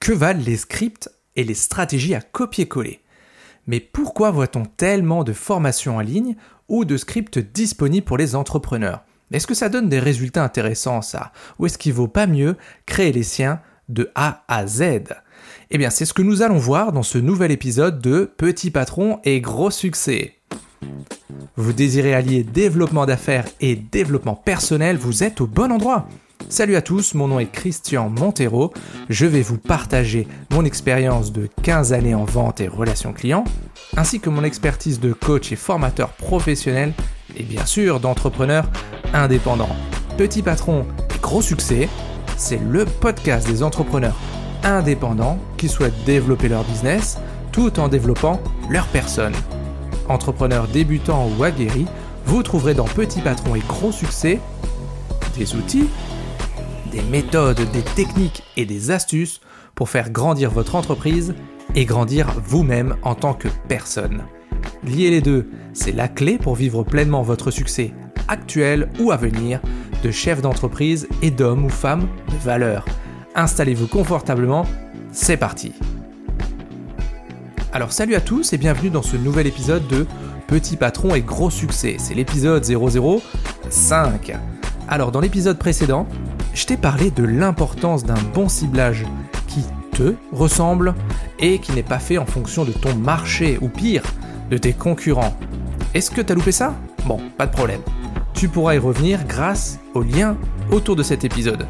Que valent les scripts et les stratégies à copier-coller? Mais pourquoi voit-on tellement de formations en ligne ou de scripts disponibles pour les entrepreneurs? Est-ce que ça donne des résultats intéressants ça? Ou est-ce qu'il vaut pas mieux créer les siens de A à Z? Eh bien c'est ce que nous allons voir dans ce nouvel épisode de Petit patron et gros succès. Vous désirez allier développement d'affaires et développement personnel, vous êtes au bon endroit. Salut à tous, mon nom est Christian Montero. Je vais vous partager mon expérience de 15 années en vente et relations clients, ainsi que mon expertise de coach et formateur professionnel, et bien sûr d'entrepreneur indépendant. Petit patron et gros succès, c'est le podcast des entrepreneurs indépendants qui souhaitent développer leur business tout en développant leur personne. Entrepreneurs débutants ou aguerris, vous trouverez dans Petit Patron et Gros Succès des outils des méthodes, des techniques et des astuces pour faire grandir votre entreprise et grandir vous-même en tant que personne. Lier les deux, c'est la clé pour vivre pleinement votre succès actuel ou à venir de chef d'entreprise et d'homme ou femme de valeur. Installez-vous confortablement, c'est parti. Alors salut à tous et bienvenue dans ce nouvel épisode de Petit patron et gros succès. C'est l'épisode 005. Alors dans l'épisode précédent, je t'ai parlé de l'importance d'un bon ciblage qui te ressemble et qui n'est pas fait en fonction de ton marché ou pire, de tes concurrents. Est-ce que t'as loupé ça? Bon, pas de problème. Tu pourras y revenir grâce au lien autour de cet épisode.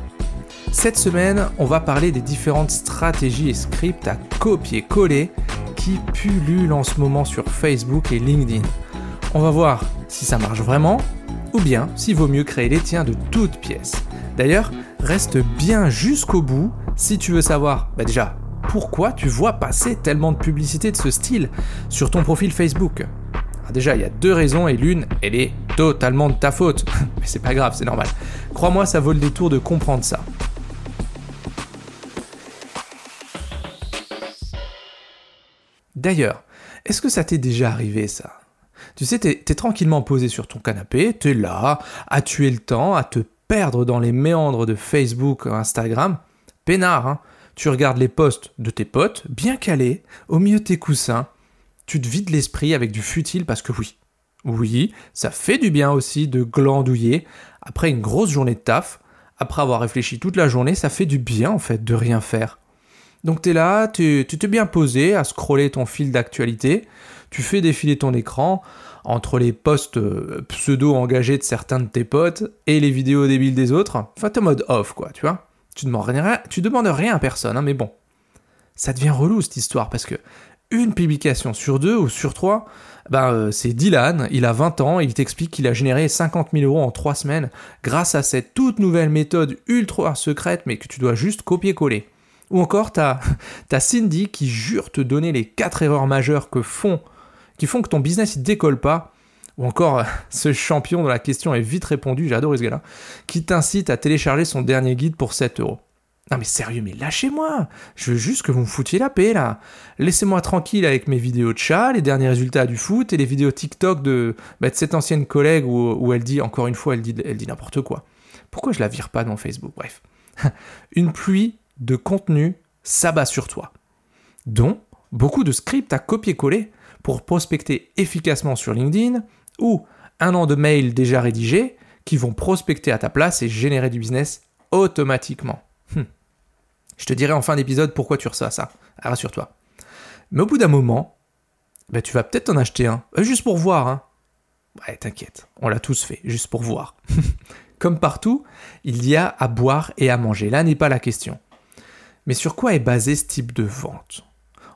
Cette semaine, on va parler des différentes stratégies et scripts à copier-coller qui pullulent en ce moment sur Facebook et LinkedIn. On va voir si ça marche vraiment ou bien s'il vaut mieux créer les tiens de toutes pièces. D'ailleurs, reste bien jusqu'au bout si tu veux savoir, bah déjà, pourquoi tu vois passer tellement de publicité de ce style sur ton profil Facebook. Ah, déjà, il y a deux raisons et l'une, elle est totalement de ta faute. Mais c'est pas grave, c'est normal. Crois-moi, ça vaut le détour de comprendre ça. D'ailleurs, est-ce que ça t'est déjà arrivé ça? Tu sais, t'es es tranquillement posé sur ton canapé, t'es là, à tuer le temps, à te perdre dans les méandres de Facebook, Instagram, peinard, hein. tu regardes les posts de tes potes, bien calés, au milieu de tes coussins, tu te vides l'esprit avec du futile parce que oui, oui, ça fait du bien aussi de glandouiller. Après une grosse journée de taf, après avoir réfléchi toute la journée, ça fait du bien en fait de rien faire. Donc tu es là, tu t'es bien posé à scroller ton fil d'actualité, tu fais défiler ton écran, entre les posts euh, pseudo-engagés de certains de tes potes et les vidéos débiles des autres. Enfin, t'es en mode off, quoi, tu vois. Tu demandes rien, tu demandes rien à personne, hein, mais bon. Ça devient relou cette histoire parce que une publication sur deux ou sur trois, ben, euh, c'est Dylan, il a 20 ans, il t'explique qu'il a généré 50 000 euros en 3 semaines grâce à cette toute nouvelle méthode ultra secrète mais que tu dois juste copier-coller. Ou encore, t'as as Cindy qui jure te donner les 4 erreurs majeures que font qui font que ton business ne décolle pas, ou encore ce champion dont la question est vite répondue, j'adore ce gars-là, qui t'incite à télécharger son dernier guide pour 7 euros. Non mais sérieux, mais lâchez-moi Je veux juste que vous me foutiez la paix là Laissez-moi tranquille avec mes vidéos de chat, les derniers résultats du foot et les vidéos TikTok de, bah, cette ancienne collègue où, elle dit, encore une fois, elle dit, elle dit n'importe quoi. Pourquoi je la vire pas dans Facebook? Bref. Une pluie de contenu s'abat sur toi, dont beaucoup de scripts à copier-coller pour prospecter efficacement sur LinkedIn ou un an de mails déjà rédigés qui vont prospecter à ta place et générer du business automatiquement. Hum. Je te dirai en fin d'épisode pourquoi tu reçois ça, rassure-toi. Mais au bout d'un moment, bah, tu vas peut-être en acheter un, euh, juste pour voir. Hein. Ouais, t'inquiète, on l'a tous fait, juste pour voir. Comme partout, il y a à boire et à manger, là n'est pas la question. Mais sur quoi est basé ce type de vente?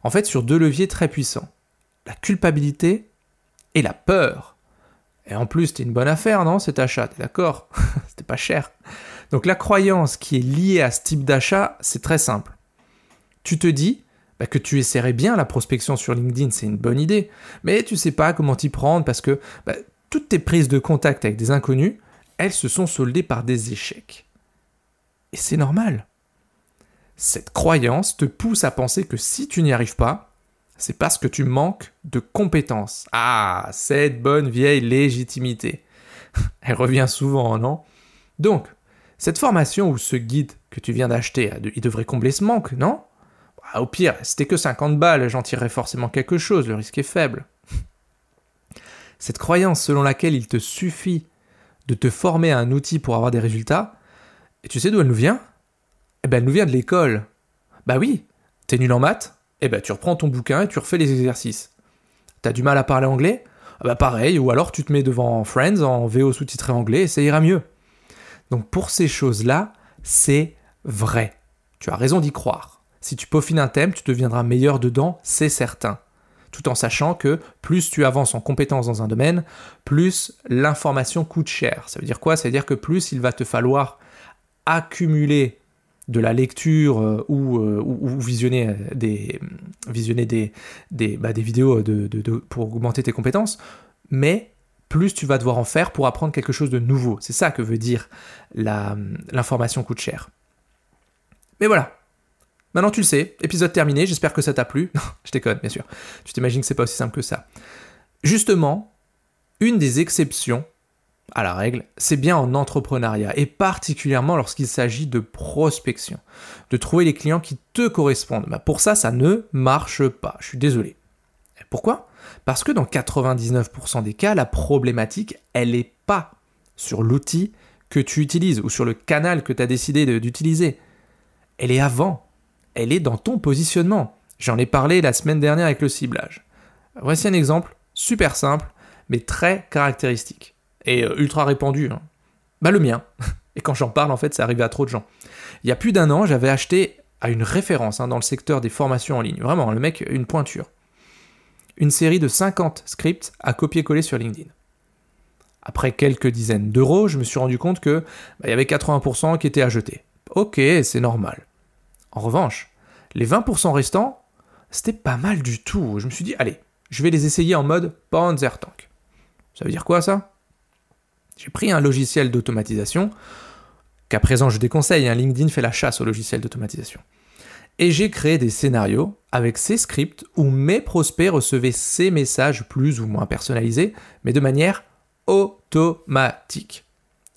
En fait, sur deux leviers très puissants la culpabilité et la peur. Et en plus, c'était une bonne affaire, non, cet achat, t'es d'accord C'était pas cher. Donc la croyance qui est liée à ce type d'achat, c'est très simple. Tu te dis bah, que tu essaierais bien la prospection sur LinkedIn, c'est une bonne idée, mais tu sais pas comment t'y prendre parce que bah, toutes tes prises de contact avec des inconnus, elles se sont soldées par des échecs. Et c'est normal. Cette croyance te pousse à penser que si tu n'y arrives pas, c'est parce que tu manques de compétences. Ah, cette bonne vieille légitimité. Elle revient souvent, non? Donc, cette formation ou ce guide que tu viens d'acheter, il devrait combler ce manque, non? Bah, au pire, c'était que 50 balles, j'en tirerais forcément quelque chose, le risque est faible. Cette croyance selon laquelle il te suffit de te former à un outil pour avoir des résultats, et tu sais d'où elle nous vient? Eh ben elle nous vient de l'école. Bah oui, t'es nul en maths Eh ben tu reprends ton bouquin et tu refais les exercices. T'as du mal à parler anglais? Ah Bah pareil, ou alors tu te mets devant Friends en VO sous-titré anglais et ça ira mieux. Donc pour ces choses-là, c'est vrai. Tu as raison d'y croire. Si tu peaufines un thème, tu deviendras meilleur dedans, c'est certain tout en sachant que plus tu avances en compétence dans un domaine, plus l'information coûte cher. Ça veut dire quoi? Ça veut dire que plus il va te falloir accumuler de la lecture euh, euh, ou, visionner des, visionner des, bah, vidéos pour augmenter tes compétences, mais plus tu vas devoir en faire pour apprendre quelque chose de nouveau. C'est ça que veut dire l'information coûte cher. Mais voilà, Maintenant tu le sais, épisode terminé, j'espère que ça t'a plu. Je déconne, bien sûr. Tu t'imagines que c'est pas aussi simple que ça. Justement, une des exceptions à la règle, c'est bien en entrepreneuriat, et particulièrement lorsqu'il s'agit de prospection, de trouver les clients qui te correspondent. Bah, pour ça, ça ne marche pas, je suis désolé. Pourquoi? Parce que dans 99% des cas, la problématique, elle n'est pas sur l'outil que tu utilises ou sur le canal que tu as décidé d'utiliser. Elle est avant elle est dans ton positionnement. J'en ai parlé la semaine dernière avec le ciblage. Voici un exemple super simple, mais très caractéristique. Et euh, ultra répandu. Hein. Bah le mien. Et quand j'en parle, en fait, ça arrive à trop de gens. Il y a plus d'un an, j'avais acheté à une référence hein, dans le secteur des formations en ligne. Vraiment, le mec, une pointure. Une série de 50 scripts à copier-coller sur LinkedIn. Après quelques dizaines d'euros, je me suis rendu compte que bah, il y avait 80% qui étaient à jeter. Ok, c'est normal. En revanche, les 20% restants, c'était pas mal du tout. Je me suis dit, allez, je vais les essayer en mode Panzertank. Ça veut dire quoi ça? J'ai pris un logiciel d'automatisation, qu'à présent je déconseille, hein, LinkedIn fait la chasse au logiciel d'automatisation. Et j'ai créé des scénarios avec ces scripts où mes prospects recevaient ces messages plus ou moins personnalisés, mais de manière automatique.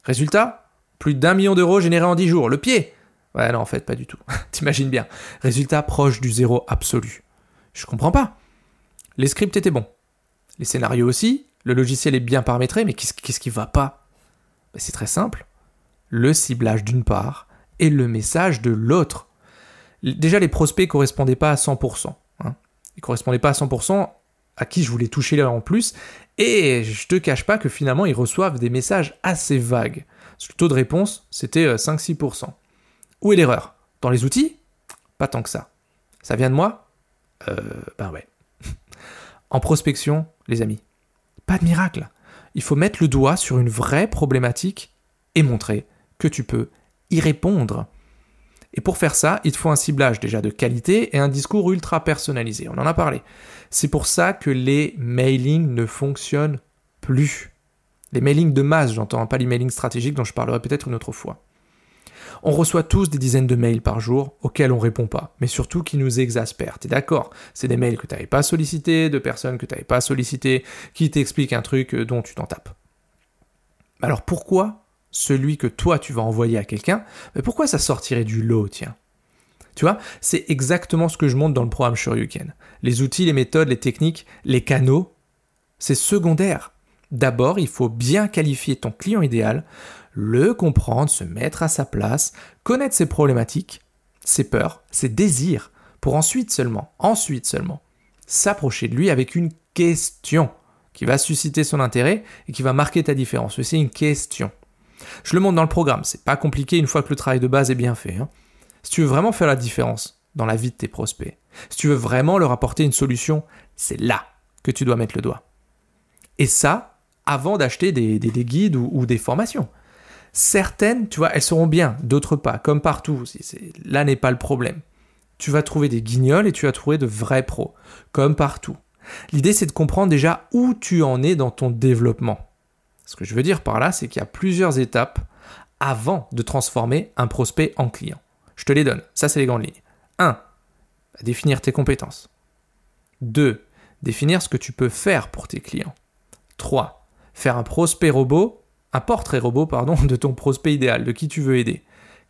Résultat Plus d'un million d'euros générés en 10 jours. Le pied Ouais, non, en fait, pas du tout. T'imagines bien. Résultat proche du zéro absolu. Je comprends pas. Les scripts étaient bons. Les scénarios aussi. Le logiciel est bien paramétré, mais qu'est-ce qui va pas? Ben, C'est très simple. Le ciblage d'une part et le message de l'autre. Déjà, les prospects correspondaient pas à 100%. Hein. Ils correspondaient pas à 100% à qui je voulais toucher en plus. Et je te cache pas que finalement, ils reçoivent des messages assez vagues. Le taux de réponse, c'était 5-6%. Euh, où est l'erreur? Dans les outils? Pas tant que ça. Ça vient de moi? Euh, ben ouais. en prospection, les amis, pas de miracle. Il faut mettre le doigt sur une vraie problématique et montrer que tu peux y répondre. Et pour faire ça, il te faut un ciblage déjà de qualité et un discours ultra personnalisé. On en a parlé. C'est pour ça que les mailings ne fonctionnent plus. Les mailings de masse, j'entends, pas les mailings stratégiques dont je parlerai peut-être une autre fois. On reçoit tous des dizaines de mails par jour auxquels on répond pas, mais surtout qui nous exaspèrent. T'es d'accord? C'est des mails que tu n'avais pas sollicités, de personnes que tu n'avais pas sollicitées, qui t'expliquent un truc euh, dont tu t'en tapes. Alors pourquoi celui que toi tu vas envoyer à quelqu'un, mais pourquoi ça sortirait du lot, tiens? Tu vois, c'est exactement ce que je montre dans le programme Shoryuken. Les outils, les méthodes, les techniques, les canaux, c'est secondaire. D'abord, il faut bien qualifier ton client idéal, le comprendre, se mettre à sa place, connaître ses problématiques, ses peurs, ses désirs, pour ensuite seulement, ensuite seulement, s'approcher de lui avec une question qui va susciter son intérêt et qui va marquer ta différence. C'est une question. Je le montre dans le programme, c'est pas compliqué une fois que le travail de base est bien fait. Hein. Si tu veux vraiment faire la différence dans la vie de tes prospects, si tu veux vraiment leur apporter une solution, c'est là que tu dois mettre le doigt. Et ça, avant d'acheter des, guides ou des formations. Certaines, tu vois, elles seront bien, d'autres pas, comme partout. Là n'est pas le problème. Tu vas trouver des guignols et tu vas trouver de vrais pros, comme partout. L'idée, c'est de comprendre déjà où tu en es dans ton développement. Ce que je veux dire par là, c'est qu'il y a plusieurs étapes avant de transformer un prospect en client. Je te les donne. Ça, c'est les grandes lignes. 1. Définir tes compétences. 2. Définir ce que tu peux faire pour tes clients. 3. Faire un prospect robot un portrait robot pardon, de ton prospect idéal, de qui tu veux aider.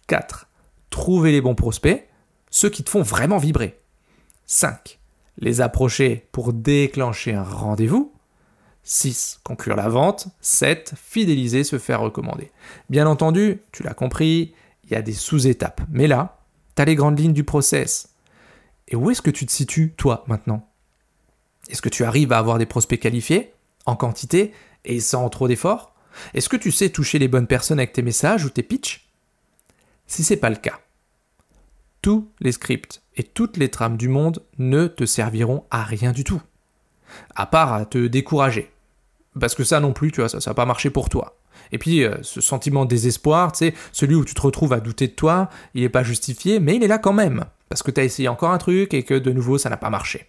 4. Trouver les bons prospects, ceux qui te font vraiment vibrer. 5. Les approcher pour déclencher un rendez-vous. 6. Conclure la vente. 7. Fidéliser, se faire recommander. Bien entendu, tu l'as compris, il y a des sous-étapes. Mais là, tu as les grandes lignes du process. Et où est-ce que tu te situes, toi, maintenant? Est-ce que tu arrives à avoir des prospects qualifiés, en quantité, et sans trop d'efforts? Est-ce que tu sais toucher les bonnes personnes avec tes messages ou tes pitchs? Si c'est pas le cas, tous les scripts et toutes les trames du monde ne te serviront à rien du tout. À part à te décourager. Parce que ça non plus, tu vois, ça, va pas marcher pour toi. Et puis, euh, ce sentiment de désespoir, tu sais, celui où tu te retrouves à douter de toi, il n'est pas justifié, mais il est là quand même. Parce que tu as essayé encore un truc et que de nouveau, ça n'a pas marché.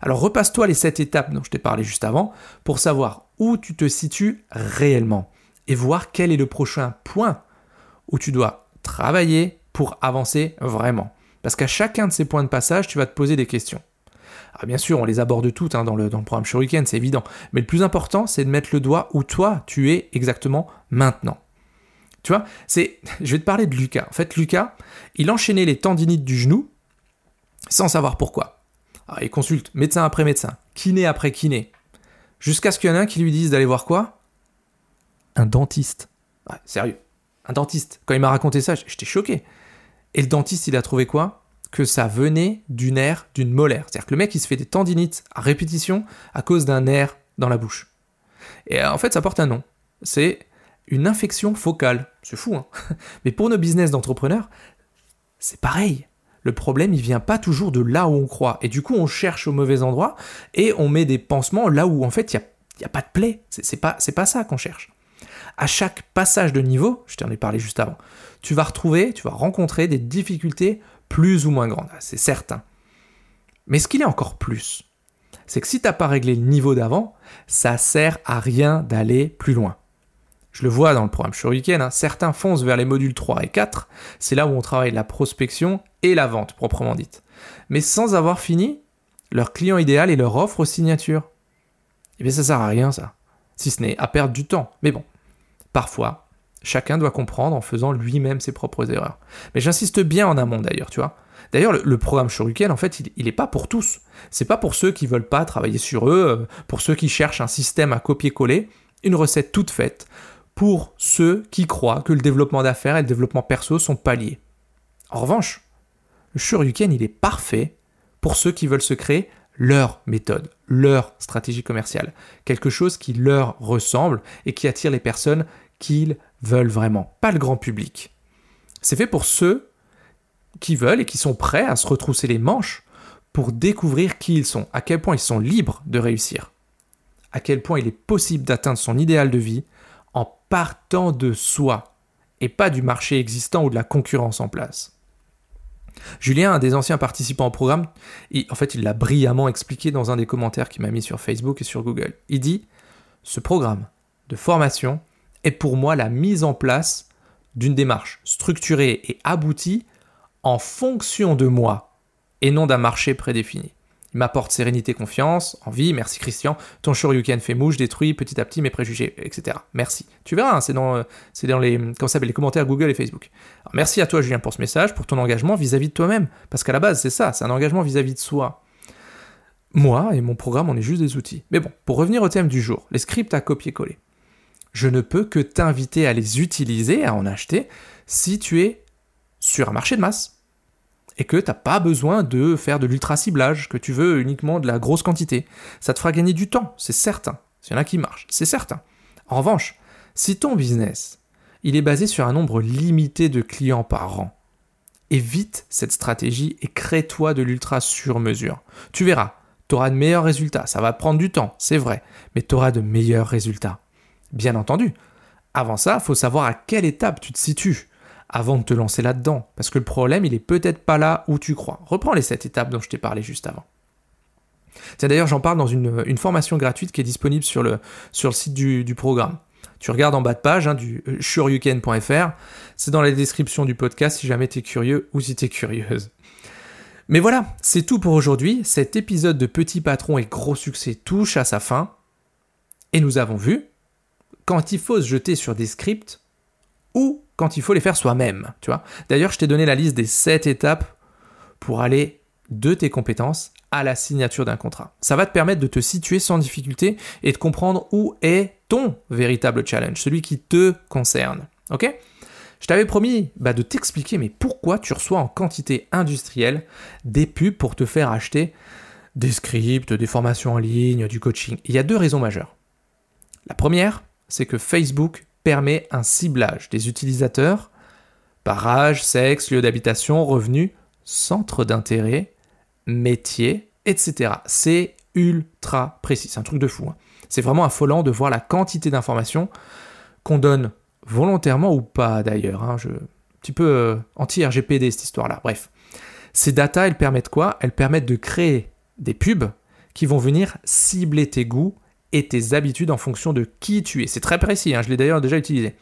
Alors repasse-toi les sept étapes dont je t'ai parlé juste avant pour savoir où tu te situes réellement et voir quel est le prochain point où tu dois travailler pour avancer vraiment. Parce qu'à chacun de ces points de passage, tu vas te poser des questions. Ah, bien sûr, on les aborde toutes hein, dans, le, dans le programme Shuriken, c'est évident. Mais le plus important, c'est de mettre le doigt où toi, tu es exactement maintenant. Tu vois, c'est, je vais te parler de Lucas. En fait, Lucas, il enchaînait les tendinites du genou sans savoir pourquoi. Ah, il consulte médecin après médecin, kiné après kiné, jusqu'à ce qu'il y en ait un qui lui dise d'aller voir quoi? Un dentiste. Ouais, sérieux, un dentiste. Quand il m'a raconté ça, j'étais choqué. Et le dentiste, il a trouvé quoi? Que ça venait du nerf d'une molaire. C'est-à-dire que le mec, il se fait des tendinites à répétition à cause d'un nerf dans la bouche. Et euh, en fait, ça porte un nom. C'est une infection focale. C'est fou, hein Mais pour nos business d'entrepreneurs, c'est pareil. Le problème, il vient pas toujours de là où on croit. Et du coup, on cherche au mauvais endroit et on met des pansements là où, en fait, il n'y a, a, pas de plaie. C'est pas, pas ça qu'on cherche. À chaque passage de niveau, je t'en ai parlé juste avant, tu vas retrouver, tu vas rencontrer des difficultés plus ou moins grandes, c'est certain. Mais ce qu'il est encore plus, c'est que si tu n'as pas réglé le niveau d'avant, ça sert à rien d'aller plus loin. Je le vois dans le programme Shuriken, hein, certains foncent vers les modules 3 et 4, c'est là où on travaille la prospection et la vente proprement dite. Mais sans avoir fini leur client idéal et leur offre aux signatures. Eh bien ça sert à rien ça, si ce n'est à perdre du temps. Mais bon, parfois, Chacun doit comprendre en faisant lui-même ses propres erreurs. Mais j'insiste bien en amont d'ailleurs, tu vois. D'ailleurs, le, programme Shuriken, en fait, il n'est pas pour tous. C'est pas pour ceux qui veulent pas travailler sur eux, euh, pour ceux qui cherchent un système à copier-coller, une recette toute faite, pour ceux qui croient que le développement d'affaires et le développement perso sont pas liés. En revanche, le Shuriken, il est parfait pour ceux qui veulent se créer leur méthode, leur stratégie commerciale, quelque chose qui leur ressemble et qui attire les personnes qu'ils veulent vraiment, pas le grand public. C'est fait pour ceux qui veulent et qui sont prêts à se retrousser les manches pour découvrir qui ils sont, à quel point ils sont libres de réussir, à quel point il est possible d'atteindre son idéal de vie partant de soi et pas du marché existant ou de la concurrence en place. Julien, un des anciens participants au programme, en fait, il l'a brillamment expliqué dans un des commentaires qu'il m'a mis sur Facebook et sur Google. Il dit Ce programme de formation est pour moi la mise en place d'une démarche structurée et aboutie en fonction de moi et non d'un marché prédéfini. Il m'apporte sérénité, confiance, envie, merci Christian, ton Shoryuken fait mouche, détruit petit à petit mes préjugés, etc. Merci. Tu verras, hein, c'est dans, c'est dans les, les commentaires Google et Facebook. merci à toi Julien pour ce message, pour ton engagement vis-à-vis de toi-même, parce qu'à la base c'est ça, c'est un engagement vis-à-vis de soi. Moi et mon programme, on est juste des outils. Mais bon, pour revenir au thème du jour, les scripts à copier-coller je ne peux que t'inviter à les utiliser, à en acheter, si tu es sur un marché de masse et que tu n'as pas besoin de faire de l'ultra ciblage, que tu veux uniquement de la grosse quantité. Ça te fera gagner du temps, c'est certain. S'il y en a qui marchent, c'est certain. En revanche, si ton business, il est basé sur un nombre limité de clients par an, évite cette stratégie et crée-toi de l'ultra sur mesure. Tu verras, tu auras de meilleurs résultats. Ça va prendre du temps, c'est vrai, mais tu auras de meilleurs résultats. Bien entendu. Avant ça, faut savoir à quelle étape tu te situes avant de te lancer là-dedans. Parce que le problème, il est peut-être pas là où tu crois. Reprends les sept étapes dont je t'ai parlé juste avant. D'ailleurs, j'en parle dans une, formation gratuite qui est disponible sur le, sur le site du, programme. Tu regardes en bas de page hein, du euh. C'est dans la description du podcast si jamais tu es curieux ou si tu es curieuse. Mais voilà, c'est tout pour aujourd'hui. Cet épisode de Petit Patron et Gros Succès touche à sa fin. Et nous avons vu quand il faut se jeter sur des scripts ou il faut les faire soi-même, tu vois. D'ailleurs, je t'ai donné la liste des 7 étapes pour aller de tes compétences à la signature d'un contrat. Ça va te permettre de te situer sans difficulté et de comprendre où est ton véritable challenge, celui qui te concerne. Ok? Je t'avais promis bah, de t'expliquer mais pourquoi tu reçois en quantité industrielle des pubs pour te faire acheter des scripts, des formations en ligne, du coaching? Il y a deux raisons majeures. La première, c'est que Facebook permet un ciblage des utilisateurs par âge, sexe, lieu d'habitation, revenus, centre d'intérêt, métier, etc. C'est ultra précis, c'est un truc de fou. Hein. C'est vraiment affolant de voir la quantité d'informations qu'on donne volontairement ou pas d'ailleurs. Hein. Un petit peu euh, anti-RGPD cette histoire-là. Bref. Ces datas, elles permettent quoi? Elles permettent de créer des pubs qui vont venir cibler tes goûts et tes habitudes en fonction de qui tu es. C'est très précis, hein, je l'ai d'ailleurs déjà utilisé.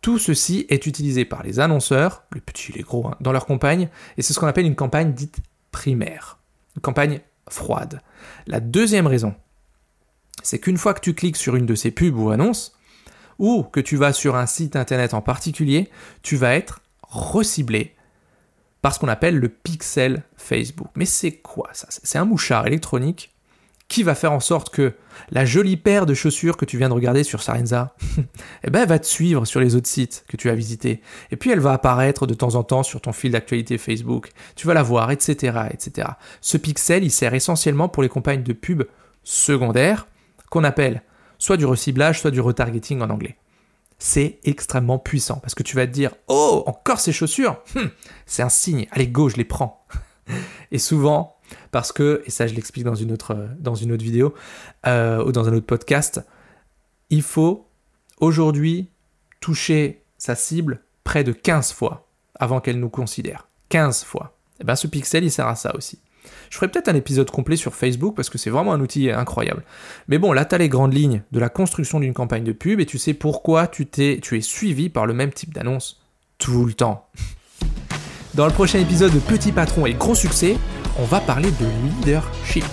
Tout ceci est utilisé par les annonceurs, les petits, les gros, hein, dans leur campagne, et c'est ce qu'on appelle une campagne dite primaire, une campagne froide. La deuxième raison, c'est qu'une fois que tu cliques sur une de ces pubs ou annonces, ou que tu vas sur un site internet en particulier, tu vas être reciblé par ce qu'on appelle le pixel Facebook. Mais c'est quoi ça? C'est un mouchard électronique qui va faire en sorte que la jolie paire de chaussures que tu viens de regarder sur Sarenza, eh ben, elle va te suivre sur les autres sites que tu as visités. Et puis elle va apparaître de temps en temps sur ton fil d'actualité Facebook. Tu vas la voir, etc., etc. Ce pixel, il sert essentiellement pour les campagnes de pub secondaires qu'on appelle soit du reciblage, soit du retargeting en anglais c'est extrêmement puissant parce que tu vas te dire Oh, encore ces chaussures hum, C'est un signe, allez, go, je les prends. et souvent, parce que, et ça je l'explique dans, une autre, dans une autre vidéo euh, ou dans un autre podcast, il faut aujourd'hui toucher sa cible près de 15 fois avant qu'elle nous considère. 15 fois. Et eh bien ce pixel, il sert à ça aussi. Je ferai peut-être un épisode complet sur Facebook parce que c'est vraiment un outil incroyable. Mais bon, là, tu as les grandes lignes de la construction d'une campagne de pub et tu sais pourquoi tu, t'es, tu es suivi par le même type d'annonce tout le temps. Dans le prochain épisode de Petit Patron et Gros Succès, on va parler de leadership.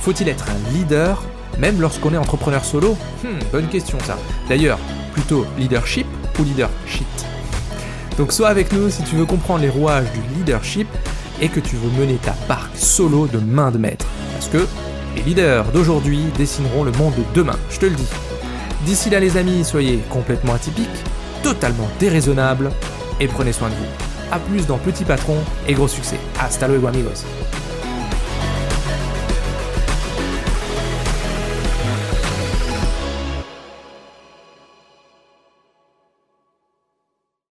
Faut-il être un leader même lorsqu'on est entrepreneur solo? Hmm, Bonne question ça. D'ailleurs, plutôt leadership ou leadership? Donc sois avec nous si tu veux comprendre les rouages du leadership et que tu veux mener ta barque solo de main de maître. Parce que les leaders d'aujourd'hui dessineront le monde de demain, je te le dis. D'ici là les amis, soyez complètement atypiques, totalement déraisonnables et prenez soin de vous. A plus dans Petit Patron et gros succès. Hasta luego amigos.